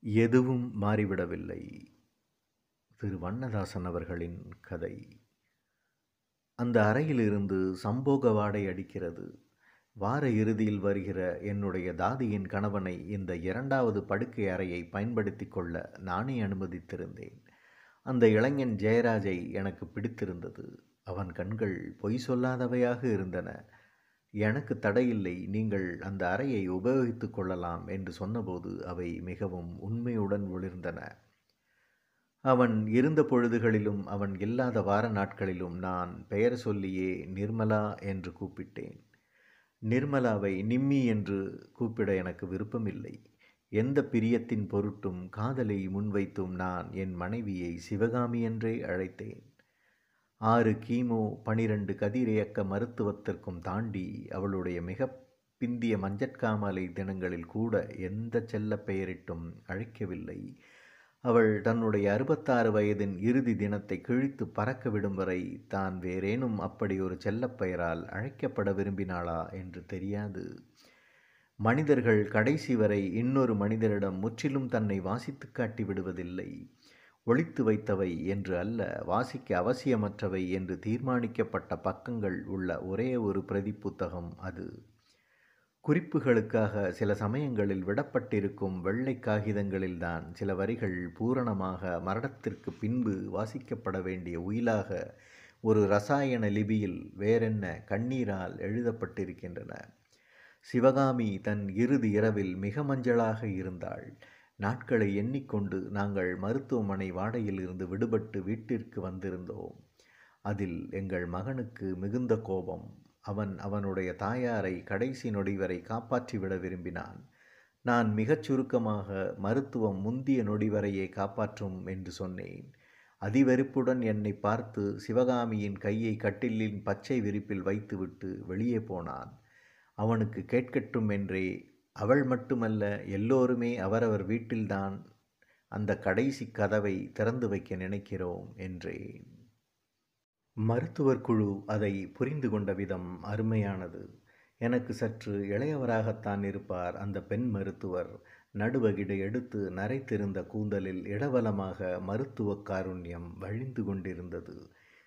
எதுவும் மாறிவிடவில்லை. திரு வண்ணதாசன் அவர்களின் கதை. அந்த அறையிலிருந்து சம்போக வாடை அடிக்கிறது. வார இறுதியில் வருகிற என்னுடைய தாதியின் கணவனை இந்த இரண்டாவது படுக்கை அறையை பயன்படுத்தி கொள்ள நானே அனுமதித்திருந்தேன். அந்த இளைஞன் ஜெயராஜை எனக்கு பிடித்திருந்தது. அவன் கண்கள் பொய் சொல்லாதவையாக இருந்தன. எனக்கு தடையில்லை நீங்கள் அந்த அறையை உபயோகித்துக் கொள்ளலாம் என்று சொன்னபோது அவை மிகவும் உண்மையுடன் ஒளிர்ந்தன. அவன் இருந்த பொழுதுகளிலும் அவன் இல்லாத வார நாட்களிலும் நான் பெயர் சொல்லியே நிர்மலா என்று கூப்பிட்டேன். நிர்மலாவை நிம்மி என்று கூப்பிட எனக்கு விருப்பமில்லை. எந்த பிரியத்தின் பொருட்டும் காதலை முன்வைத்தும் நான் என் மனைவியை சிவகாமி என்றே அழைத்தேன். ஆறு கீமோ பனிரெண்டு கதிரியக்க மருத்துவத்திற்கும் தாண்டி அவளுடைய மிக பிந்திய மஞ்சட்காமலை தினங்களில் கூட எந்த செல்ல பெயரிட்டும் அழைக்கவில்லை. அவள் தன்னுடைய அறுபத்தாறு வயதின் இறுதி தினத்தை கிழித்து பறக்க விடும் வரை தான் வேறேனும் அப்படி ஒரு செல்லப்பெயரால் அழைக்கப்பட விரும்பினாளா என்று தெரியாது. மனிதர்கள் கடைசி வரை இன்னொரு மனிதரிடம் முற்றிலும் தன்னை வாசித்து காட்டி விடுவதில்லை ஒழித்து வைத்தவை என்று அல்ல வாசிக்க அவசியமற்றவை என்று தீர்மானிக்கப்பட்ட பக்கங்கள் உள்ள ஒரே ஒரு பிரதி புத்தகம் அது. குறிப்புகளுக்காக சில சமயங்களில் விடப்பட்டிருக்கும் வெள்ளை காகிதங்களில்தான் சில வரிகள் பூரணமாக மரணத்திற்கு பின்பு வாசிக்கப்பட வேண்டிய உயிலாக ஒரு ரசாயன லிபியில் வேறென்ன கண்ணீரால் எழுதப்பட்டிருக்கின்றன. சிவகாமி தன் இறுதி இரவில் மிக மஞ்சளாக இருந்தாள். நாட்களை எண்ணிக்கொண்டு நாங்கள் மருத்துவமனை வாடையில் இருந்து விடுபட்டு வீட்டிற்கு வந்திருந்தோம். அதில் எங்கள் மகனுக்கு மிகுந்த கோபம். அவன் அவனுடைய தாயாரை கடைசி நொடி வரை காப்பாற்றிவிட விரும்பினான். நான் மிகச் சுருக்கமாக மருத்துவம் முந்திய நொடி வரையே காப்பாற்றும் என்று சொன்னேன். அதிவெறுப்புடன் என்னை பார்த்து சிவகாமியின் கையை கட்டிலின் பச்சை விரிப்பில் வைத்துவிட்டு வெளியே போனான். அவனுக்கு கேட்கட்டும் என்றே அவள் மட்டுமல்ல எல்லோருமே அவரவர் வீட்டில்தான் அந்த கடைசி கதவை திறந்து வைக்க நினைக்கிறோம் என்றேன். மருத்துவர் குழு அதை புரிந்து கொண்ட விதம் அருமையானது. எனக்கு சற்று இளையவராகத்தான் இருப்பார் அந்த பெண் மருத்துவர். நடுவகிடு எடுத்து நரைத்திருந்த கூந்தலில் இடவலமாக மருத்துவ காருண்யம் வழிந்து கொண்டிருந்தது.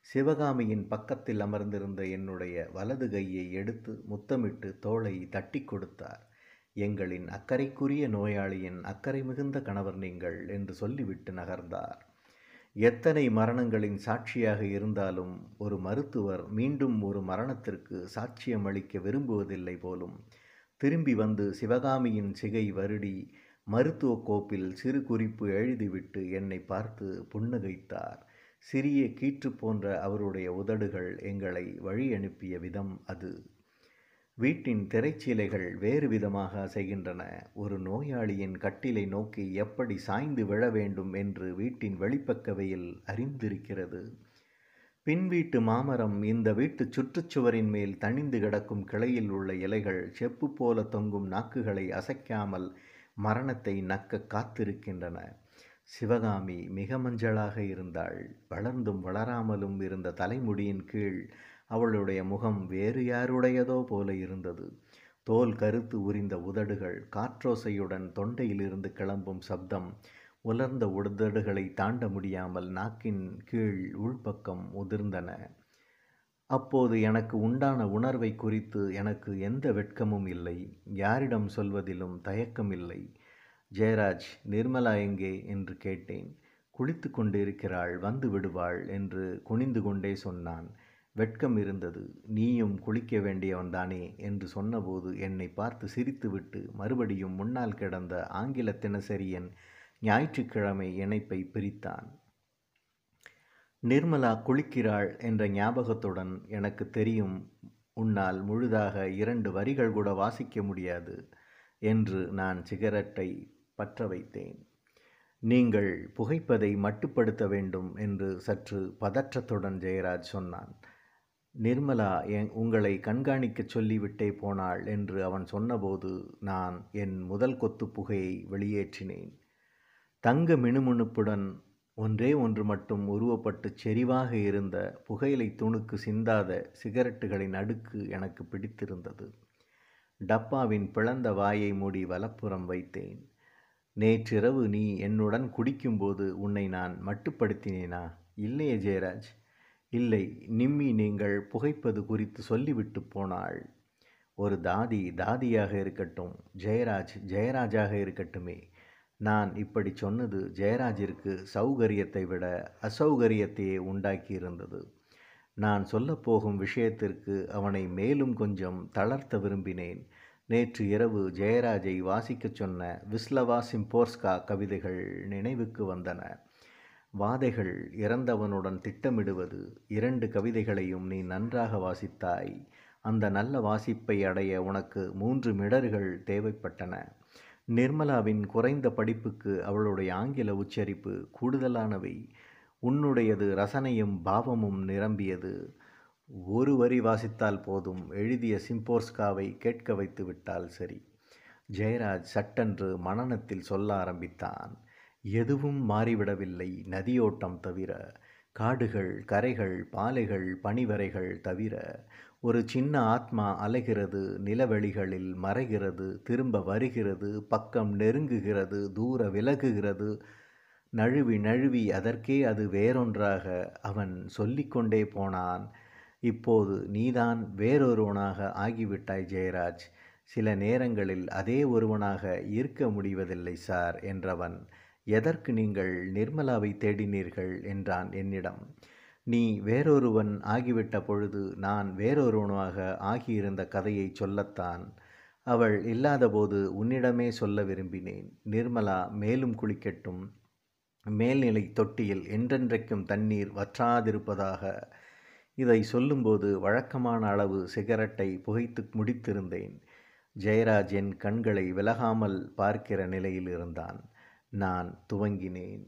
சிவகாமியின் பக்கத்தில் அமர்ந்திருந்த என்னுடைய வலது கையை எடுத்து முத்தமிட்டு தோளை தட்டி கொடுத்தார். எங்களின் அக்கறைக்குரிய நோயாளியின் அக்கறை மிகுந்த கணவர் நீங்கள் என்று சொல்லிவிட்டு நகர்ந்தார். எத்தனை மரணங்களின் சாட்சியாக இருந்தாலும் ஒரு மருத்துவர் மீண்டும் ஒரு மரணத்திற்கு சாட்சியம் அளிக்க விரும்புவதில்லை போலும் திரும்பி வந்து சிவகாமியின் சிகை வருடி மருத்துவ கோப்பில் சிறு குறிப்பு எழுதிவிட்டு என்னை பார்த்து புன்னகைத்தார். சிறிய கீற்று போன்ற அவருடைய உதடுகள் எங்களை வழி அனுப்பிய விதம் அது. வீட்டின் திரைச்சீலைகள் வேறு விதமாக அசைகின்றன. ஒரு நோயாளியின் கட்டிலை நோக்கி எப்படி சாய்ந்து விழ வேண்டும் என்று வீட்டின் வெளிப்பக்கவையில் அறிந்திருக்கிறது. பின் வீட்டு மாமரம் இந்த வீட்டு சுற்றுச்சுவரின் மேல் தணிந்து கிடக்கும் கிளையில் உள்ள இலைகள் செப்பு போல தொங்கும் நாக்குகளை அசைக்காமல் மரணத்தை நக்க காத்திருக்கின்றன. சிவகாமி மிக மஞ்சளாக இருந்தாள். வளர்ந்தும் வளராமலும் இருந்த தலைமுடியின் கீழ் அவளுடைய முகம் வேறு யாருடையதோ போல இருந்தது. தோல் கருத்து உரிந்த உதடுகள் காற்றோசையுடன் தொண்டையிலிருந்து கிளம்பும் சப்தம் உலர்ந்த உதடுகளை தாண்ட முடியாமல் நாக்கின் கீழ் உள்பக்கம் உதிர்ந்தன அப்போது எனக்கு உண்டான உணர்வை குறித்து எனக்கு எந்த வெட்கமும் இல்லை. யாரிடம் சொல்வதிலும் தயக்கம் இல்லை. ஜெயராஜ் நிர்மலா எங்கே? என்று கேட்டேன். குளித்து கொண்டிருக்கிறாள் வந்து விடுவாள் என்று குனிந்து கொண்டே சொன்னான். வெட்கம் இருந்தது. நீயும் குளிக்க வேண்டியவன்தானே என்று சொன்னபோது என்னை பார்த்து சிரித்துவிட்டு மறுபடியும் முன்னால் கிடந்த ஆங்கில தினசரியன் ஞாயிற்றுக்கிழமை இணைப்பை பிரித்தான். நிர்மலா குளிக்கிறாள் என்ற ஞாபகத்துடன் எனக்கு தெரியும் உன்னால் முழுதாக இரண்டு வரிகள் கூட வாசிக்க முடியாது என்று நான் சிகரெட்டை பற்ற வைத்தேன். நீங்கள் புகைப்பதை மட்டுப்படுத்த வேண்டும் என்று சற்று பதற்றத்துடன் ஜெயராஜ் சொன்னான். நிர்மலா என் உங்களை கண்காணிக்கச் சொல்லிவிட்டே போனாள் என்று அவன் சொன்னபோது நான் என் முதல் கொத்து புகையை வெளியேற்றினேன். தங்க மினுமினுப்புடன் ஒன்றே ஒன்று மட்டும் உருவப்பட்டு செறிவாக இருந்த புகையிலை துணுக்கு சிந்தாத சிகரெட்டுகளின் அடுக்கு எனக்கு பிடித்திருந்தது. டப்பாவின் பிளந்த வாயை மூடி வலப்புறம் வைத்தேன். நேற்றிரவு நீ என்னுடன் குடிக்கும்போது உன்னை நான் மட்டுப்படுத்தினேனா? இல்லையே ஜெயராஜ் இல்லை நிம்மி நீங்கள் புகைப்பது குறித்து சொல்லிவிட்டு போனாள். ஒரு தாதி தாதியாக இருக்கட்டும் ஜெயராஜ் ஜெயராஜாக இருக்கட்டுமே. நான் இப்படி சொன்னது ஜெயராஜிற்கு சௌகரியத்தை விட அசௌகரியத்தையே உண்டாக்கியிருந்தது. நான் சொல்லப்போகும் விஷயத்திற்கு அவனை மேலும் கொஞ்சம் தளர்த்த விரும்பினேன். நேற்று இரவு ஜெயராஜை வாசிக்கச் சொன்ன விஸ்லவா சிம்போர்ஸ்கா கவிதைகள் நினைவுக்கு வந்தன. வாதைகள் இறந்தவனுடன் திட்டமிடுவது இரண்டு கவிதைகளையும் நீ நன்றாக வாசித்தாய். அந்த நல்ல வாசிப்பை அடைய உனக்கு மூன்று மிடர்கள் தேவைப்பட்டன. நிர்மலாவின் குறைந்த படிப்புக்கு அவளுடைய ஆங்கில உச்சரிப்பு கூடுதலானவை. உன்னுடையது ரசனையும் பாவமும் நிரம்பியது. ஒரு வரி வாசித்தால் போதும். எழுதிய சிம்போர்ஸ்காவை கேட்க வைத்து விட்டால் சரி. ஜெயராஜ் சட்டென்று மனநத்தில் சொல்ல ஆரம்பித்தான். எதுவும் மாறிவிடவில்லை நதியோட்டம் தவிர. காடுகள் கரைகள் பாலைகள் பனிவரைகள் தவிர. ஒரு சின்ன ஆத்மா அலைகிறது நிலவெளிகளில் மறைகிறது திரும்ப வருகிறது பக்கம் நெருங்குகிறது தூர விலகுகிறது. நழுவி நழுவி அதற்கே அது வேறொன்றாக அவன் சொல்லிக்கொண்டே போனான். இப்போது நீதான் வேறொருவனாக ஆகிவிட்டாய் ஜெயராஜ். சில நேரங்களில் அதே ஒருவனாக இருக்க முடிவதில்லை சார் என்றவன். எதற்கு நீங்கள் நிர்மலாவை தேடினீர்கள் என்றான் என்னிடம். நீ வேறொருவன் ஆகிவிட்ட பொழுது நான் வேறொருவனாக ஆகியிருந்த கதையை சொல்லத்தான். அவள் இல்லாதபோது உன்னிடமே சொல்ல விரும்பினேன். நிர்மலா மேலும் குளிக்கட்டும். மேல்நிலை தொட்டியில் என்றென்றைக்கும் தண்ணீர் வற்றாதிருப்பதாக. இதை சொல்லும்போது வழக்கமான அளவு சிகரெட்டை புகைத்து முடித்திருந்தேன். ஜெயராஜ் என் கண்களை விலகாமல் பார்க்கிற நிலையில் இருந்தான். நான் துவங்கினேன்.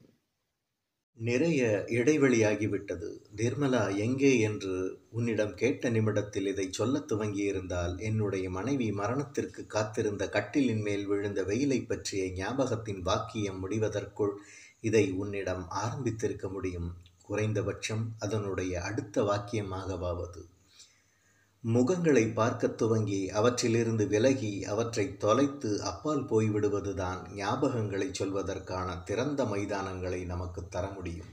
நிறைய இடைவெளியாகிவிட்டது. நிர்மலா எங்கே என்று உன்னிடம் கேட்ட நிமிடத்தில் இதை சொல்லத் துவங்கியிருந்தால் என்னுடைய மனைவி மரணத்திற்கு காத்திருந்த கட்டிலின் மேல் விழுந்த வெயிலை பற்றிய ஞாபகத்தின் வாக்கியம் முடிவதற்குள் இதை உன்னிடம் ஆரம்பித்திருக்க முடியும். குறைந்தபட்சம் அதனுடைய அடுத்த வாக்கியமாகவாவது. முகங்களை பார்க்கத் துவங்கி அவற்றிலிருந்து விலகி அவற்றை தொலைத்து அப்பால் போய்விடுவதுதான் ஞாபகங்களை சொல்வதற்கான திறந்த மைதானங்களை நமக்கு தர முடியும்.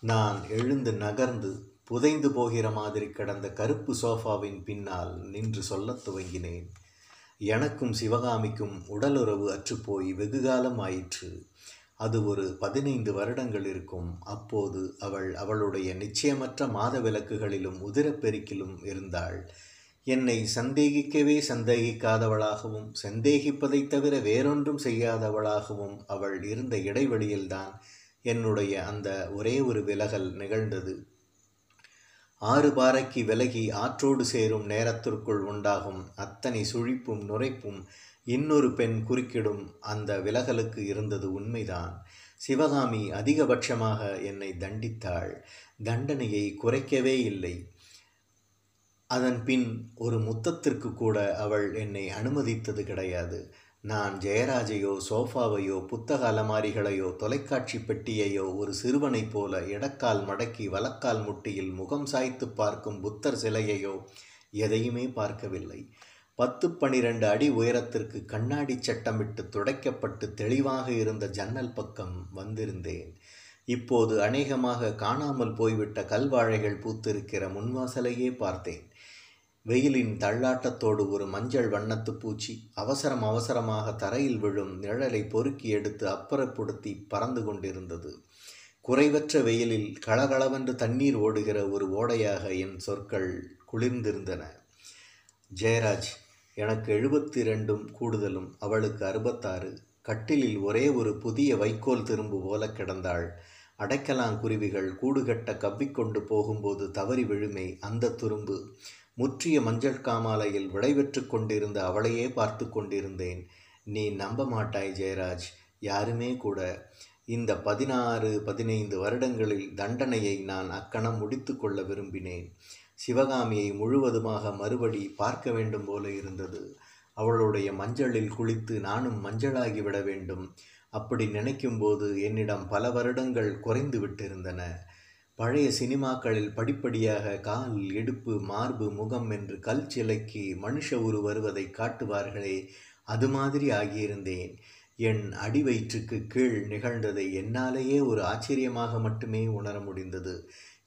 நான் எழுந்து நகர்ந்து புதைந்து போகிற மாதிரி கிடந்த கருப்பு சோஃபாவின் பின்னால் நின்று சொல்லத் துவங்கினேன். எனக்கும் சிவகாமிக்கும் உடலுறவு அற்றுப்போய் வெகுகாலம் ஆயிற்று. அது ஒரு பதினைந்து வருடங்கள் இருக்கும். அப்போது அவள் அவளுடைய நிச்சயமற்ற மாத விளக்குகளிலும் உதிரப்பெருக்கிலும் இருந்தாள். என்னை சந்தேகிக்கவே சந்தேகிக்காதவளாகவும் சந்தேகிப்பதைத் தவிர வேறொன்றும் செய்யாதவளாகவும் அவள் இருந்த இடைவெளியில்தான் என்னுடைய அந்த ஒரே ஒரு விலகல் நிகழ்ந்தது. ஆறு பாறைக்கு விலகி ஆற்றோடு சேரும் நேரத்திற்குள் உண்டாகும் அத்தனை சுழிப்பும் நுரைப்பும் இன்னொரு பெண் குறுக்கிடும் அந்த விலகலுக்கு இருந்தது உண்மைதான். சிவகாமி அதிகபட்சமாக என்னை தண்டித்தாள். தண்டனையை குறைக்கவே இல்லை. அதன் பின் ஒரு முத்தத்திற்கு கூட அவள் என்னை அனுமதித்தது கிடையாது. நான் ஜெயராஜையோ சோஃபாவையோ புத்தக அலமாரிகளையோ தொலைக்காட்சி பெட்டியையோ ஒரு சிறுவனைப் போல இடக்கால் மடக்கி வலக்கால் முட்டியில் முகம் சாய்த்து பார்க்கும் புத்தர் சிலையையோ எதையுமே பார்க்கவில்லை. பத்து பனிரெண்டு அடி உயரத்திற்கு கண்ணாடி சட்டமிட்டு துடைக்கப்பட்டு தெளிவாக இருந்த ஜன்னல் பக்கம் வந்திருந்தேன். இப்போது அநேகமாக காணாமல் போய்விட்ட கல்வாழைகள் பூத்திருக்கிற முன்வாசலையே பார்த்தேன். வெயிலின் தள்ளாட்டத்தோடு ஒரு மஞ்சள் வண்ணத்து பூச்சி அவசரம் அவசரமாக தரையில் விழும் நிழலை பொறுக்கி எடுத்து அப்புறப்படுத்தி பறந்து கொண்டிருந்தது. குறைவற்ற வெயிலில் களகளவென்று தண்ணீர் ஓடுகிற ஒரு ஓடையாக என் சொற்கள் குளிர்ந்திருந்தன. ஜெயராஜ் எனக்கு எழுபத்தி ரெண்டும் கூடுதலும் அவளுக்கு அறுபத்தாறு. கட்டிலில் ஒரே ஒரு புதிய வைக்கோல் திரும்பு போல கிடந்தாள். அடைக்கலாங்குருவிகள் கூடுகட்ட கவ்விக்கொண்டு போகும்போது தவறி விழுமே அந்த துரும்பு. முற்றிய மஞ்சள் காமாலையில் விடைபெற்று கொண்டிருந்த அவளையே பார்த்து கொண்டிருந்தேன். நீ நம்ப மாட்டாய் ஜெயராஜ் யாருமே கூட. இந்த பதினாறு பதினைந்து வருடங்களில் தண்டனையை நான் அக்கணம் முடித்து கொள்ள விரும்பினேன். சிவகாமியை முழுவதுமாக மறுபடி பார்க்க வேண்டும் போல இருந்தது. அவளுடைய மஞ்சளில் குளித்து நானும் மஞ்சளாகி விட வேண்டும். அப்படி நினைக்கும்போது என்னிடம் பல வருடங்கள் குறைந்து விட்டிருந்தன. பழைய சினிமாக்களில் படிப்படியாக கால் இடுப்பு மார்பு முகம் என்று கல் சிலைக்கு மனுஷ உரு வருவதை காட்டுவார்களே அது மாதிரி ஆகியிருந்தேன். என் அடிவயிற்றுக்கு கீழ் நிகழ்ந்ததை என்னாலேயே ஒரு ஆச்சரியமாக மட்டுமே உணர முடிந்தது.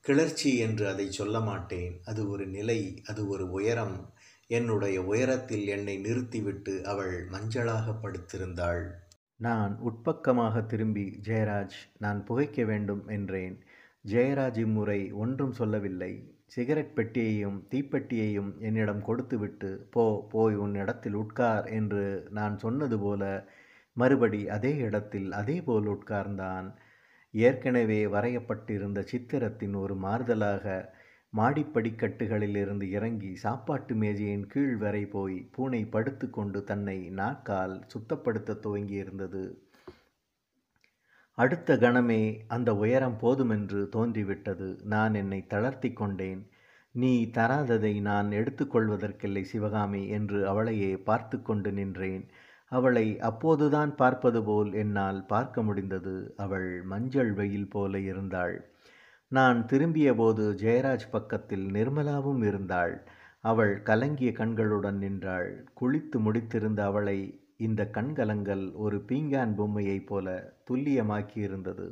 கிளர்ச்சி என்று அதை சொல்ல மாட்டேன். அது ஒரு நிலை அது ஒரு உயரம். என்னுடைய உயரத்தில் என்னை நிறுத்திவிட்டு அவள் மஞ்சளாக படுத்திருந்தாள். நான் உட்பக்கமாக திரும்பி ஜெயராஜ் நான் புகைக்க வேண்டும் என்றேன். ஜெயராஜ் இம்முறை ஒன்றும் சொல்லவில்லை. சிகரெட் பெட்டியையும் தீப்பெட்டியையும் என்னிடம் கொடுத்துவிட்டு போ போய் உன் இடத்தில் உட்கார் என்று நான் சொன்னது போல மறுபடி அதே இடத்தில் அதே போல் உட்கார்ந்தான். ஏற்கனவே வரையப்பட்டிருந்த சித்திரத்தின் ஒரு மாறுதலாக மாடிப்படிக்கட்டுகளிலிருந்து இறங்கி சாப்பாட்டு மேஜையின் கீழ் வரை போய் பூனை படுத்து கொண்டு தன்னை நாக்கால் சுத்தப்படுத்த துவங்கியிருந்தது. அடுத்த கணமே அந்த உயரம் போதுமென்று தோன்றிவிட்டது. நான் என்னை தளர்த்தி கொண்டேன். நீ தராததை நான் எடுத்துக்கொள்வதற்கில்லை சிவகாமி என்று அவளையே பார்த்து கொண்டு நின்றேன். அவளை அப்போதுதான் பார்ப்பது போல் என்னால் பார்க்க முடிந்தது. அவள் மஞ்சள் வெயில் போல இருந்தாள். நான் திரும்பியபோது ஜெயராஜ் பக்கத்தில் நிர்மலாவும் இருந்தாள். அவள் கலங்கிய கண்களுடன் நின்றாள். குளித்து முடித்திருந்த அவளை இந்த கண்கலங்கள் ஒரு பீங்கான் பொம்மையைப் போல துல்லியமாக்கி இருந்தது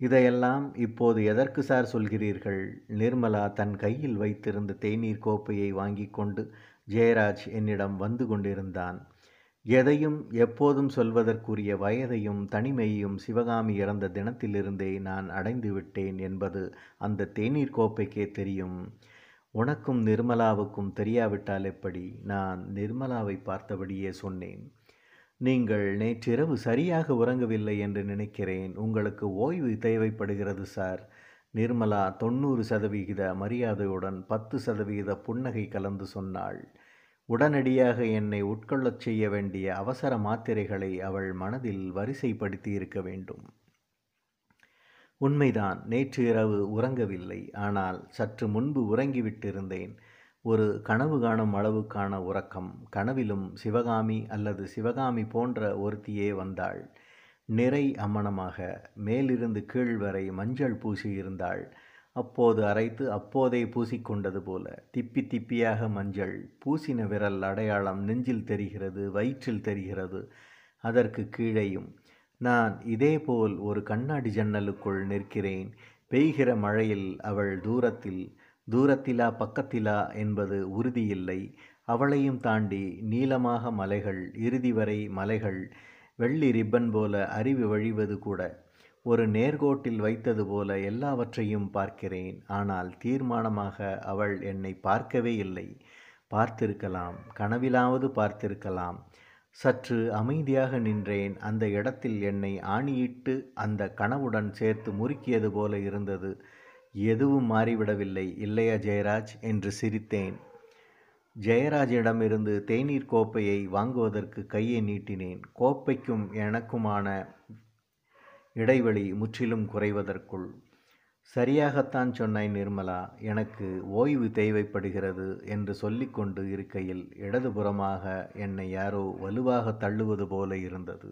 இதையெல்லாம் இப்போது எதற்கு சார் சொல்கிறீர்கள்? நிர்மலா தன் கையில் வைத்திருந்த தேநீர் கோப்பையை வாங்கி கொண்டு ஜெயராஜ் என்னிடம் வந்து கொண்டிருந்தான். எதையும் எப்போதும் சொல்வதற்குரிய வயதையும் தனிமையையும் சிவகாமி இறந்த தினத்திலிருந்தே நான் அடைந்து விட்டேன் என்பது அந்த தேநீர் கோப்பைக்கே தெரியும். உனக்கும் நிர்மலாவுக்கும் தெரியாவிட்டால் எப்படி? நான் நிர்மலாவை பார்த்தபடியே சொன்னேன். நீங்கள் நேற்றிரவு சரியாக உறங்கவில்லை என்று நினைக்கிறேன். உங்களுக்கு ஓய்வு தேவைப்படுகிறது சார். நிர்மலா தொண்ணூறு சதவிகித மரியாதையுடன் பத்து சதவிகித புன்னகை கலந்து சொன்னாள். உடனடியாக என்னை உட்கொள்ளச் செய்ய வேண்டிய அவசர மாத்திரைகளை அவள் மனதில் வரிசைப்படுத்தி இருக்க வேண்டும். உண்மைதான் நேற்று இரவு உறங்கவில்லை. ஆனால் சற்று முன்பு உறங்கிவிட்டிருந்தேன். ஒரு கனவு காணும் அளவுக்கான உறக்கம். கனவிலும் சிவகாமி அல்லது சிவகாமி போன்ற ஒருத்தியே வந்தாள். நிறை அம்மனமாக மேலிருந்து கீழ் வரை மஞ்சள் பூசி இருந்தாள் அப்போது அரைத்து அப்போதே பூசிக்கொண்டது போல திப்பி திப்பியாக மஞ்சள் பூசின விரல் அடையாளம் நெஞ்சில் தெரிகிறது வயிற்றில் தெரிகிறது. அதற்கு கீழேயும் நான் இதேபோல் ஒரு கண்ணாடி ஜன்னலுக்குள் நிற்கிறேன். பெய்கிற மழையில் அவள் தூரத்தில் தூரத்திலா பக்கத்திலா என்பது உறுதியில்லை. அவளையும் தாண்டி நீளமாக மலைகள் இறுதி வரை மலைகள் வெள்ளி ரிப்பன் போல அறிவு வழிவது கூட ஒரு நேர்கோட்டில் வைத்தது போல எல்லாவற்றையும் பார்க்கிறேன். ஆனால் தீர்மானமாக அவள் என்னை பார்க்கவே இல்லை. பார்த்திருக்கலாம் கனவிலாவது பார்த்திருக்கலாம். சற்று அமைதியாக நின்றேன். அந்த இடத்தில் என்னை ஆணியிட்டு அந்த கனவுடன் சேர்த்து முறுக்கியது போல இருந்தது. எதுவும் மாறிவிடவில்லை. இல்லையா ஜெயராஜ்? என்று சிரித்தேன். ஜெயராஜிடமிருந்து தேநீர் கோப்பையை வாங்குவதற்கு கையை நீட்டினேன். கோப்பைக்கும் எனக்குமான இடைவெளி முற்றிலும் குறைவதற்குள். சரியாகத்தான் சொன்னாய் நிர்மலா எனக்கு ஓய்வு தேவைப்படுகிறது என்று சொல்லிக்கொண்டு இருக்கையில் இடதுபுறமாக என்னை யாரோ வலுவாக தள்ளுவது போல இருந்தது.